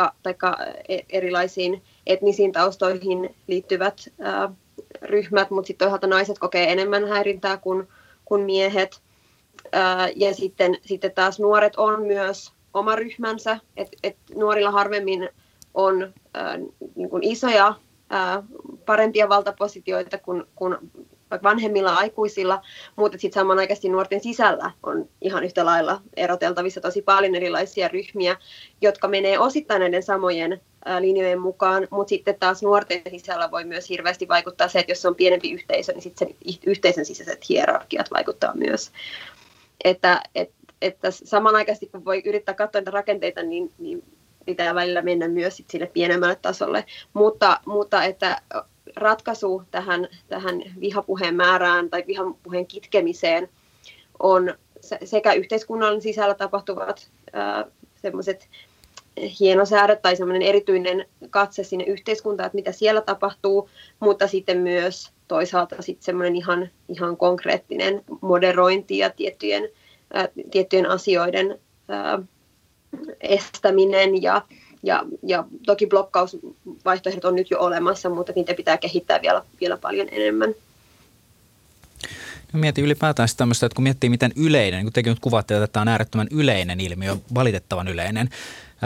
e, erilaisiin etnisiin taustoihin liittyvät ryhmät, mutta sitten toisaalta naiset kokee enemmän häirintää kuin kuin miehet. Ja sitten, sitten taas nuoret on myös oma ryhmänsä, että et nuorilla harvemmin on niin kuin isoja, parempia valtapositioita kuin, kuin vaikka vanhemmilla aikuisilla, mutta sitten samanaikaisesti nuorten sisällä on ihan yhtä lailla eroteltavissa tosi paljon erilaisia ryhmiä, jotka menee osittain näiden samojen linjojen mukaan, mutta sitten taas nuorten sisällä voi myös hirveästi vaikuttaa se, että jos on pienempi yhteisö, niin sitten yhteisön sisäiset hierarkiat vaikuttaa myös. Että, et, että samanaikaisesti kun voi yrittää katsoa niitä rakenteita, niin, niin pitää välillä mennä myös sit sille pienemmälle tasolle. Mutta, mutta että ratkaisu tähän, tähän vihapuheen määrään tai vihapuheen kitkemiseen on sekä yhteiskunnan sisällä tapahtuvat semmoiset hienosäädöt tai semmoinen erityinen katse sinne yhteiskuntaan, että mitä siellä tapahtuu, mutta sitten myös toisaalta sitten semmoinen ihan, ihan konkreettinen moderointi ja tiettyjen, ää, tiettyjen asioiden ää, estäminen ja, ja, ja toki blokkausvaihtoehdot on nyt jo olemassa, mutta niitä pitää kehittää vielä, vielä paljon enemmän. No mietin ylipäätään sitä tämmöistä, että kun miettii miten yleinen, niin kun tekin nyt kuvaatte, että tämä on äärettömän yleinen ilmiö, valitettavan yleinen,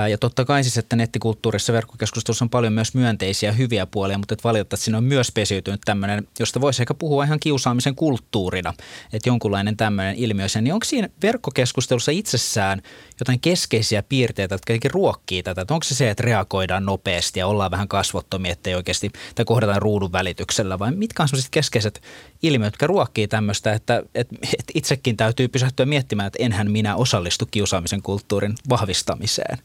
ja totta kai siis, että nettikulttuurissa verkkokeskustelussa on paljon myös myönteisiä hyviä puolia, mutta valitettavasti siinä on myös pesiytynyt tämmöinen, josta voisi ehkä puhua ihan kiusaamisen kulttuurina, että jonkunlainen tämmöinen ilmiö. Niin onko siinä verkkokeskustelussa itsessään jotain keskeisiä piirteitä, jotka jotenkin ruokkii tätä? Että onko se se, että reagoidaan nopeasti ja ollaan vähän kasvottomia, ettei oikeasti, tai kohdataan ruudun välityksellä, vai mitkä on sellaiset keskeiset ilmiöt, jotka ruokkii tämmöistä, että, että, että itsekin täytyy pysähtyä miettimään, että enhän minä osallistu kiusaamisen kulttuurin vahvistamiseen?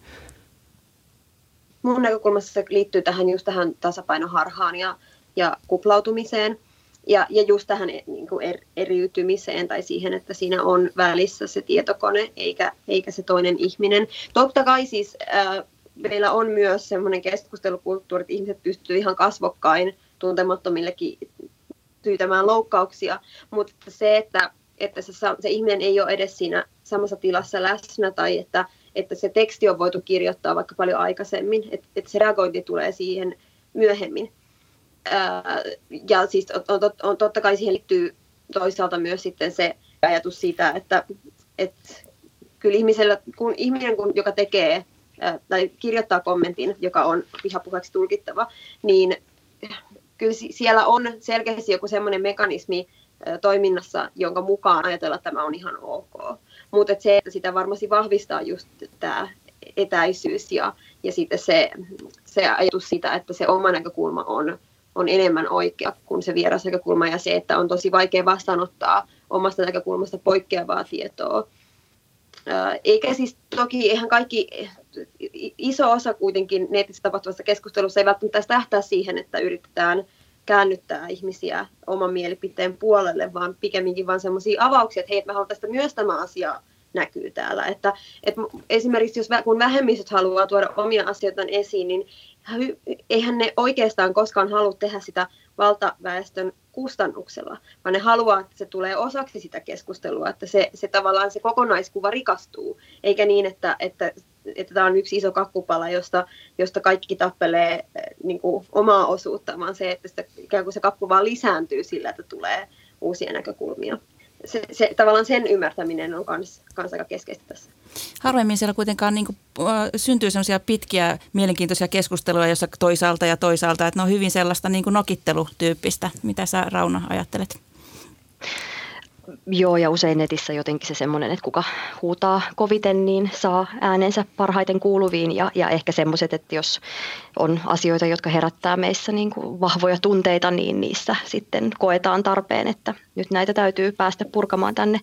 mun näkökulmassa se liittyy tähän just tähän tasapainoharhaan ja, ja kuplautumiseen ja, ja just tähän niin kuin er, eriytymiseen tai siihen, että siinä on välissä se tietokone eikä, eikä se toinen ihminen. Totta kai siis äh, meillä on myös semmoinen keskustelukulttuuri, että ihmiset pystyvät ihan kasvokkain tuntemattomillekin tyytämään loukkauksia, mutta se, että, että se, se ihminen ei ole edes siinä samassa tilassa läsnä tai että että se teksti on voitu kirjoittaa vaikka paljon aikaisemmin, että, että se reagointi tulee siihen myöhemmin. Ää, ja siis on, on, on, totta kai siihen liittyy toisaalta myös sitten se ajatus siitä, että, että kyllä ihmisellä, kun ihminen, kun, joka tekee ää, tai kirjoittaa kommentin, joka on vihapuheeksi tulkittava, niin kyllä siellä on selkeästi joku semmoinen mekanismi toiminnassa, jonka mukaan ajatella, että tämä on ihan ok. Mutta se, että sitä varmasti vahvistaa just tämä etäisyys ja, ja sitten se, se ajatus siitä, että se oma näkökulma on, on enemmän oikea kuin se vieras näkökulma ja se, että on tosi vaikea vastaanottaa omasta näkökulmasta poikkeavaa tietoa. Eikä siis toki ihan kaikki, iso osa kuitenkin netissä tapahtuvasta keskustelussa ei välttämättä tähtää siihen, että yritetään käännyttää ihmisiä oman mielipiteen puolelle, vaan pikemminkin vaan sellaisia avauksia, että hei, mä haluan tästä myös tämä asia näkyy täällä. Että, että esimerkiksi jos, kun vähemmistöt haluaa tuoda omia asioitaan esiin, niin eihän ne oikeastaan koskaan halua tehdä sitä valtaväestön kustannuksella, vaan ne haluaa, että se tulee osaksi sitä keskustelua, että se, se tavallaan se kokonaiskuva rikastuu, eikä niin, että, että, että tämä on yksi iso kakkupala, josta, josta kaikki tappelee eh, niin kuin, omaa osuutta, vaan se, että sitä, ikään kuin se kakku vaan lisääntyy sillä, että tulee uusia näkökulmia se, se, tavallaan sen ymmärtäminen on kans, kans aika keskeistä tässä. Harvemmin siellä kuitenkaan niin kuin, syntyy sellaisia pitkiä mielenkiintoisia keskusteluja, jossa toisaalta ja toisaalta, että ne on hyvin sellaista niin kuin nokittelutyyppistä. Mitä sä Rauna ajattelet? Joo, ja usein netissä jotenkin se semmoinen, että kuka huutaa koviten, niin saa äänensä parhaiten kuuluviin. Ja, ja ehkä semmoiset, että jos on asioita, jotka herättää meissä niin kuin vahvoja tunteita, niin niissä sitten koetaan tarpeen, että nyt näitä täytyy päästä purkamaan tänne,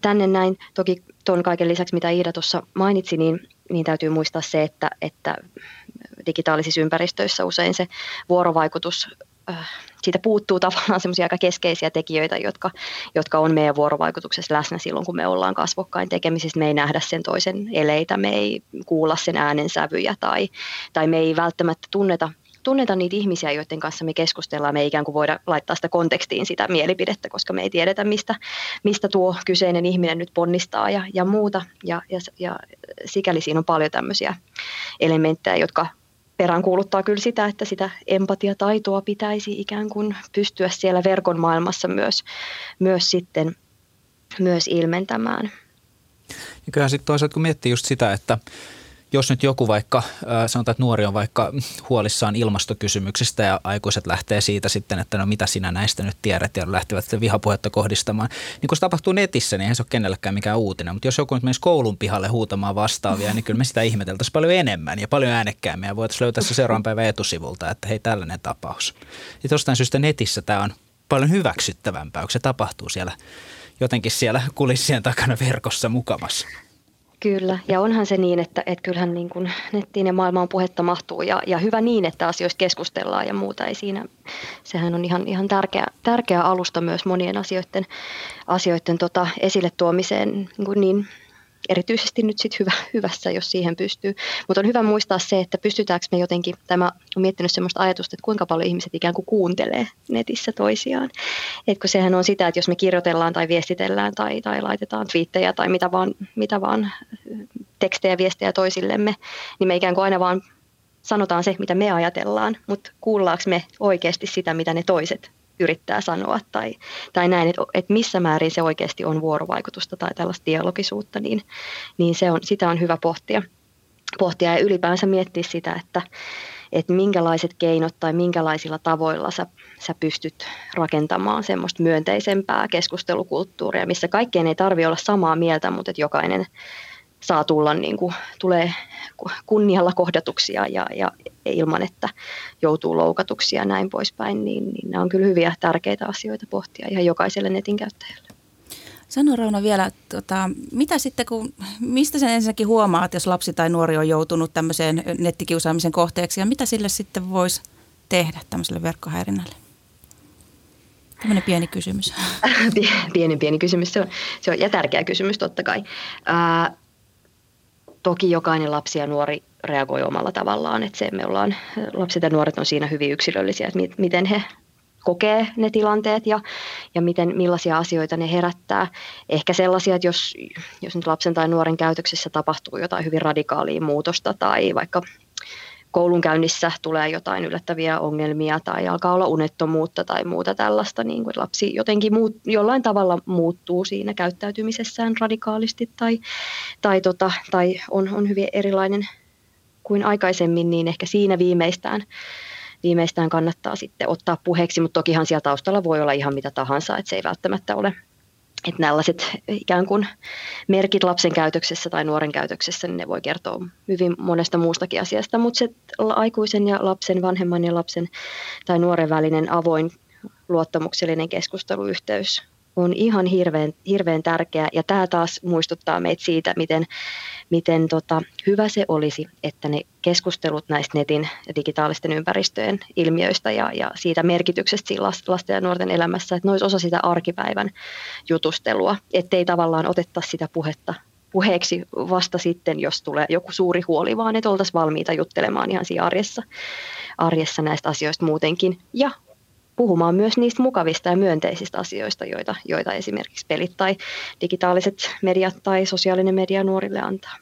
tänne näin. Toki tuon kaiken lisäksi, mitä Iida tuossa mainitsi, niin, niin täytyy muistaa se, että, että digitaalisissa ympäristöissä usein se vuorovaikutus äh, siitä puuttuu tavallaan semmoisia aika keskeisiä tekijöitä, jotka, jotka on meidän vuorovaikutuksessa läsnä silloin, kun me ollaan kasvokkain tekemisissä. Me ei nähdä sen toisen eleitä, me ei kuulla sen äänensävyjä tai, tai me ei välttämättä tunneta tunneta niitä ihmisiä, joiden kanssa me keskustellaan. Me ei ikään kuin voida laittaa sitä kontekstiin sitä mielipidettä, koska me ei tiedetä, mistä, mistä tuo kyseinen ihminen nyt ponnistaa ja, ja muuta. Ja, ja, ja sikäli siinä on paljon tämmöisiä elementtejä, jotka peräänkuuluttaa kyllä sitä, että sitä empatiataitoa pitäisi ikään kuin pystyä siellä verkon maailmassa myös, myös sitten myös ilmentämään. Ja kyllähän sitten toisaalta kun miettii just sitä, että jos nyt joku vaikka, sanotaan, että nuori on vaikka huolissaan ilmastokysymyksistä ja aikuiset lähtee siitä sitten, että no mitä sinä näistä nyt tiedät ja lähtevät vihapuhetta kohdistamaan. Niin kun se tapahtuu netissä, niin eihän se ole kenellekään mikään uutinen. Mutta jos joku nyt menisi koulun pihalle huutamaan vastaavia, niin kyllä me sitä ihmeteltäisiin paljon enemmän ja paljon äänekkäämmin ja voitaisiin löytää se seuraavan päivän etusivulta, että hei tällainen tapaus. Ja jostain syystä netissä tämä on paljon hyväksyttävämpää, kun se tapahtuu siellä jotenkin siellä kulissien takana verkossa mukavassa. Kyllä, ja onhan se niin, että, että kyllähän niin kuin nettiin ja maailmaan puhetta mahtuu ja, ja hyvä niin, että asioista keskustellaan ja muuta ei siinä. Sehän on ihan, ihan tärkeä, tärkeä alusta myös monien asioiden, asioiden tota esille tuomiseen niin, kuin niin erityisesti nyt sit hyvä, hyvässä, jos siihen pystyy. Mutta on hyvä muistaa se, että pystytäänkö me jotenkin, tämä on miettinyt sellaista ajatusta, että kuinka paljon ihmiset ikään kuin kuuntelee netissä toisiaan. Et kun sehän on sitä, että jos me kirjoitellaan tai viestitellään tai, tai laitetaan twiittejä tai mitä vaan, mitä vaan tekstejä, viestejä toisillemme, niin me ikään kuin aina vaan sanotaan se, mitä me ajatellaan, mutta kuullaanko me oikeasti sitä, mitä ne toiset yrittää sanoa tai, tai näin, että, että missä määrin se oikeasti on vuorovaikutusta tai tällaista dialogisuutta, niin, niin se on, sitä on hyvä pohtia, pohtia ja ylipäänsä miettiä sitä, että, että minkälaiset keinot tai minkälaisilla tavoilla sä, sä pystyt rakentamaan semmoista myönteisempää keskustelukulttuuria, missä kaikkien ei tarvitse olla samaa mieltä, mutta että jokainen saa tulla, niin kuin, tulee kunnialla kohdatuksia ja, ja ilman, että joutuu loukatuksi ja näin poispäin, niin, niin nämä on kyllä hyviä tärkeitä asioita pohtia ihan jokaiselle netin käyttäjälle. Sano Rauna vielä, tota, mitä sitten kun, mistä sen ensinnäkin huomaat, jos lapsi tai nuori on joutunut tämmöiseen nettikiusaamisen kohteeksi ja mitä sille sitten voisi tehdä tämmöiselle verkkohäirinnälle? Tämmöinen pieni kysymys. pieni pieni kysymys, se on, se on ja tärkeä kysymys totta kai. Ää, toki jokainen lapsi ja nuori reagoi omalla tavallaan, että se me ollaan, lapset ja nuoret on siinä hyvin yksilöllisiä, että miten he kokee ne tilanteet ja, ja miten, millaisia asioita ne herättää. Ehkä sellaisia, että jos, jos nyt lapsen tai nuoren käytöksessä tapahtuu jotain hyvin radikaalia muutosta tai vaikka koulunkäynnissä tulee jotain yllättäviä ongelmia tai alkaa olla unettomuutta tai muuta tällaista, niin kuin lapsi jotenkin muut, jollain tavalla muuttuu siinä käyttäytymisessään radikaalisti tai, tai, tota, tai on, on hyvin erilainen kuin aikaisemmin, niin ehkä siinä viimeistään, viimeistään kannattaa sitten ottaa puheeksi, mutta tokihan siellä taustalla voi olla ihan mitä tahansa, että se ei välttämättä ole että tällaiset ikään kuin merkit lapsen käytöksessä tai nuoren käytöksessä, niin ne voi kertoa hyvin monesta muustakin asiasta, mutta se aikuisen ja lapsen, vanhemman ja lapsen tai nuoren välinen avoin luottamuksellinen keskusteluyhteys on ihan hirveän, hirveän tärkeä. Ja tämä taas muistuttaa meitä siitä, miten, miten tota, hyvä se olisi, että ne keskustelut näistä netin ja digitaalisten ympäristöjen ilmiöistä ja, ja siitä merkityksestä siinä lasten ja nuorten elämässä, että ne olisi osa sitä arkipäivän jutustelua, ettei tavallaan otettaisi sitä puhetta puheeksi vasta sitten, jos tulee joku suuri huoli, vaan että oltaisiin valmiita juttelemaan ihan siinä arjessa, arjessa näistä asioista muutenkin. Ja puhumaan myös niistä mukavista ja myönteisistä asioista, joita, joita esimerkiksi pelit tai digitaaliset mediat tai sosiaalinen media nuorille antaa.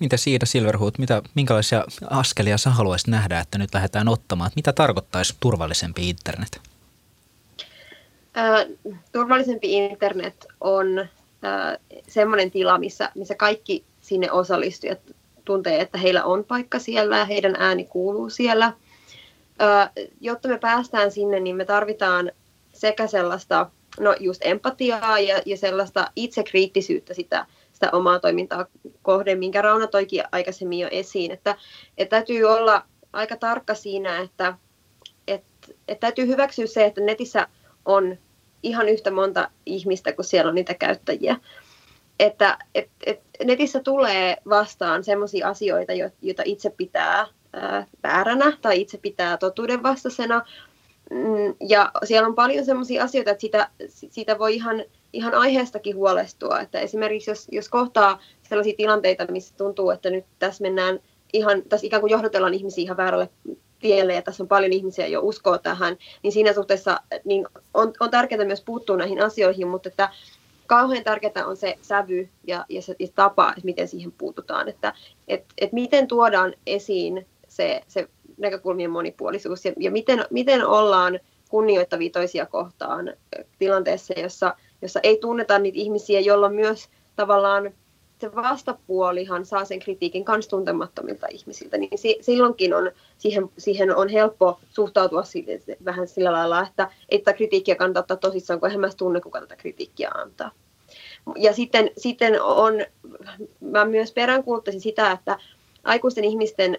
Mitä siitä Silverhood, mitä, minkälaisia askelia sä haluaisit nähdä, että nyt lähdetään ottamaan? Mitä tarkoittaisi turvallisempi internet? Äh, turvallisempi internet on äh, semmoinen tila, missä, missä kaikki sinne osallistujat tuntee, että heillä on paikka siellä ja heidän ääni kuuluu siellä – jotta me päästään sinne, niin me tarvitaan sekä sellaista no just empatiaa ja, ja sellaista itsekriittisyyttä sitä, sitä omaa toimintaa kohden, minkä Rauna toikin aikaisemmin jo esiin, että, että täytyy olla aika tarkka siinä, että, että, että täytyy hyväksyä se, että netissä on ihan yhtä monta ihmistä kuin siellä on niitä käyttäjiä. Että et, et netissä tulee vastaan sellaisia asioita, joita itse pitää vääränä tai itse pitää totuuden vastaisena. Mm, ja siellä on paljon sellaisia asioita, että siitä, siitä voi ihan, ihan aiheestakin huolestua. Että esimerkiksi jos, jos kohtaa sellaisia tilanteita, missä tuntuu, että nyt tässä mennään ihan, tässä ikään kuin johdotellaan ihmisiä ihan väärälle tielle ja tässä on paljon ihmisiä jo uskoo tähän, niin siinä suhteessa niin on, on tärkeää myös puuttua näihin asioihin, mutta että kauhean tärkeää on se sävy ja, ja se ja tapa, että miten siihen puututaan, että et, et miten tuodaan esiin se, se näkökulmien monipuolisuus ja, ja miten, miten ollaan kunnioittavia toisia kohtaan tilanteessa, jossa, jossa ei tunneta niitä ihmisiä, jolloin myös tavallaan se vastapuolihan saa sen kritiikin kans tuntemattomilta ihmisiltä, niin si- silloinkin on, siihen, siihen on helppo suhtautua si- vähän sillä lailla, että, että kritiikkiä kannattaa ottaa tosissaan, kun eihän mä tunne, kuka tätä kritiikkiä antaa. Ja sitten, sitten on, mä myös peräänkuuluttaisin sitä, että aikuisten ihmisten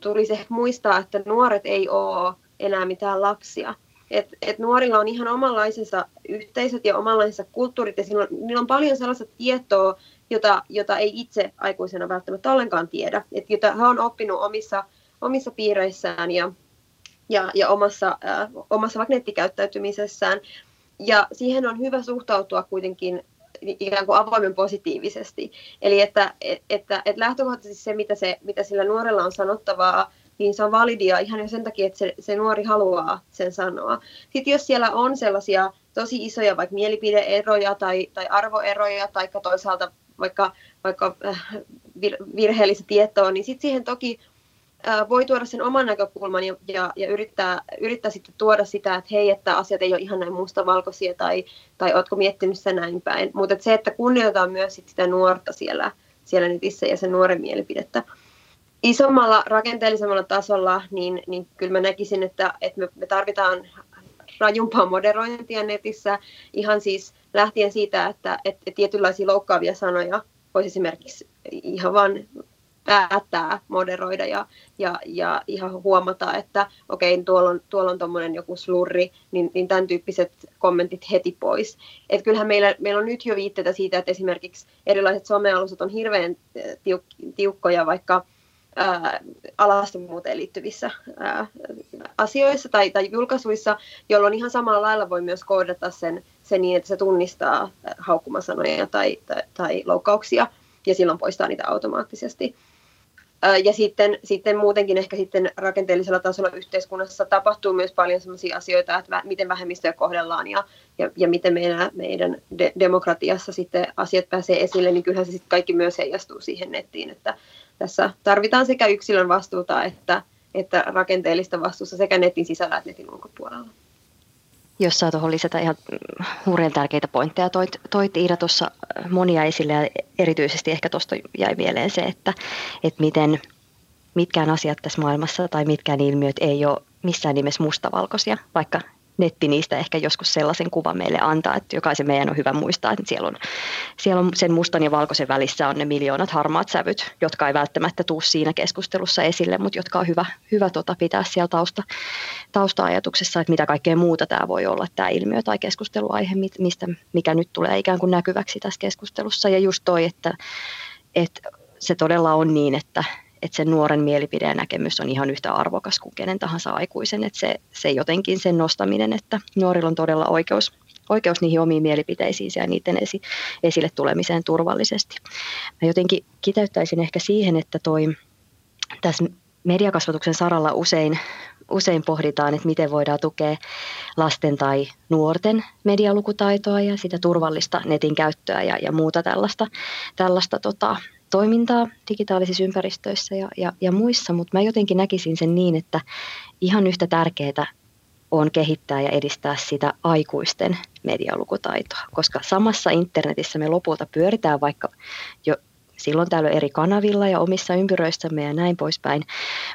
tulisi ehkä muistaa, että nuoret ei ole enää mitään lapsia. Et, et nuorilla on ihan omanlaisensa yhteisöt ja omanlaisensa kulttuurit ja on, niillä on paljon sellaista tietoa, jota, jota ei itse aikuisena välttämättä ollenkaan tiedä, et jota he on oppinut omissa, omissa piireissään ja, ja, ja omassa, äh, omassa vaikka nettikäyttäytymisessään. Ja siihen on hyvä suhtautua kuitenkin ikään kuin avoimen positiivisesti. Eli että, että, että lähtökohtaisesti se mitä, se, mitä sillä nuorella on sanottavaa, niin se on validia ihan jo sen takia, että se, se nuori haluaa sen sanoa. Sitten jos siellä on sellaisia tosi isoja vaikka mielipideeroja tai, tai arvoeroja, tai toisaalta vaikka, vaikka äh, virheellistä tietoa, niin sitten siihen toki voi tuoda sen oman näkökulman ja, ja, ja yrittää, yrittää sitten tuoda sitä, että hei, että asiat ei ole ihan näin mustavalkoisia tai, tai oletko miettinyt sitä näin päin. Mutta se, että kunnioitetaan myös sit sitä nuorta siellä, siellä netissä ja sen nuoren mielipidettä. Isommalla rakenteellisemmalla tasolla, niin, niin kyllä mä näkisin, että, että me, me tarvitaan rajumpaa moderointia netissä, ihan siis lähtien siitä, että, että tietynlaisia loukkaavia sanoja voisi esimerkiksi ihan vain päättää moderoida ja, ja, ja ihan huomata, että okei, okay, tuolla on, tuolla on tuommoinen joku slurri, niin, niin tämän tyyppiset kommentit heti pois. Et kyllähän meillä, meillä on nyt jo viitteitä siitä, että esimerkiksi erilaiset somealustat on hirveän tiuk, tiukkoja vaikka ää, alastomuuteen liittyvissä ää, asioissa tai, tai julkaisuissa, jolloin ihan samalla lailla voi myös koodata sen, sen niin, että se tunnistaa haukkumasanoja tai, tai, tai loukkauksia ja silloin poistaa niitä automaattisesti. Ja sitten, sitten muutenkin ehkä sitten rakenteellisella tasolla yhteiskunnassa tapahtuu myös paljon sellaisia asioita, että miten vähemmistöjä kohdellaan ja, ja, ja miten meidän, meidän de- demokratiassa sitten asiat pääsee esille, niin kyllähän se sitten kaikki myös heijastuu siihen nettiin, että tässä tarvitaan sekä yksilön vastuuta että, että rakenteellista vastuusta sekä netin sisällä että netin ulkopuolella jos saa tuohon lisätä ihan hurjan tärkeitä pointteja. Toit, toit Iida tuossa monia esille ja erityisesti ehkä tuosta jäi mieleen se, että, että miten mitkään asiat tässä maailmassa tai mitkään ilmiöt ei ole missään nimessä mustavalkoisia, vaikka netti niistä ehkä joskus sellaisen kuvan meille antaa, että jokaisen meidän on hyvä muistaa, että siellä on, siellä on sen mustan ja valkoisen välissä on ne miljoonat harmaat sävyt, jotka ei välttämättä tuu siinä keskustelussa esille, mutta jotka on hyvä, hyvä tota pitää siellä tausta, tausta-ajatuksessa, että mitä kaikkea muuta tämä voi olla, tämä ilmiö tai keskusteluaihe, mistä, mikä nyt tulee ikään kuin näkyväksi tässä keskustelussa. Ja just toi, että, että se todella on niin, että, että sen nuoren mielipide ja näkemys on ihan yhtä arvokas kuin kenen tahansa aikuisen. Että se, se jotenkin sen nostaminen, että nuorilla on todella oikeus, oikeus niihin omiin mielipiteisiin ja niiden esi, esille tulemiseen turvallisesti. Mä jotenkin kiteyttäisin ehkä siihen, että toi, tässä mediakasvatuksen saralla usein, usein pohditaan, että miten voidaan tukea lasten tai nuorten medialukutaitoa ja sitä turvallista netin käyttöä ja, ja muuta tällaista, tällaista tota, toimintaa digitaalisissa ympäristöissä ja, ja, ja muissa, mutta mä jotenkin näkisin sen niin, että ihan yhtä tärkeää on kehittää ja edistää sitä aikuisten medialukutaitoa, koska samassa internetissä me lopulta pyöritään vaikka jo silloin täällä eri kanavilla ja omissa ympyröissämme ja näin poispäin,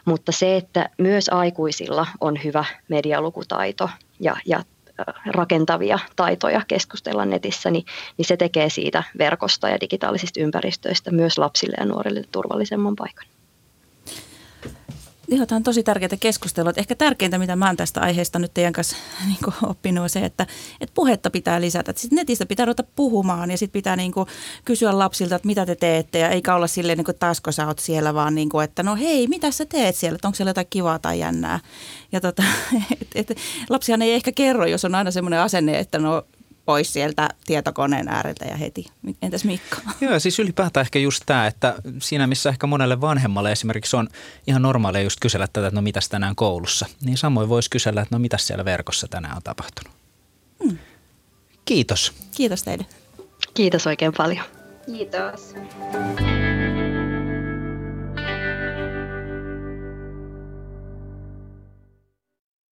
mutta se, että myös aikuisilla on hyvä medialukutaito ja, ja rakentavia taitoja keskustella netissä, niin, niin se tekee siitä verkosta ja digitaalisista ympäristöistä myös lapsille ja nuorille turvallisemman paikan. Joo, tämä on tosi tärkeää keskustelua. Ehkä tärkeintä, mitä mä oon tästä aiheesta nyt teidän kanssa niin oppinut, on se, että, että puhetta pitää lisätä. Sit netistä pitää ruveta puhumaan ja sitten pitää niin kuin, kysyä lapsilta, että mitä te teette. Ja eikä olla silleen, niin kuin, taas kun sä oot siellä, vaan niin kuin, että no hei, mitä sä teet siellä? Että onko siellä jotain kivaa tai jännää? Ja tota, et, et, lapsihan ei ehkä kerro, jos on aina semmoinen asenne, että no pois sieltä tietokoneen ääreltä ja heti. Entäs Mikko? Joo, siis ylipäätään ehkä just tämä, että siinä missä ehkä monelle vanhemmalle esimerkiksi on ihan normaalia just kysellä tätä, että no mitäs tänään koulussa, niin samoin voisi kysellä, että no mitäs siellä verkossa tänään on tapahtunut. Hmm. Kiitos. Kiitos teille. Kiitos oikein paljon. Kiitos.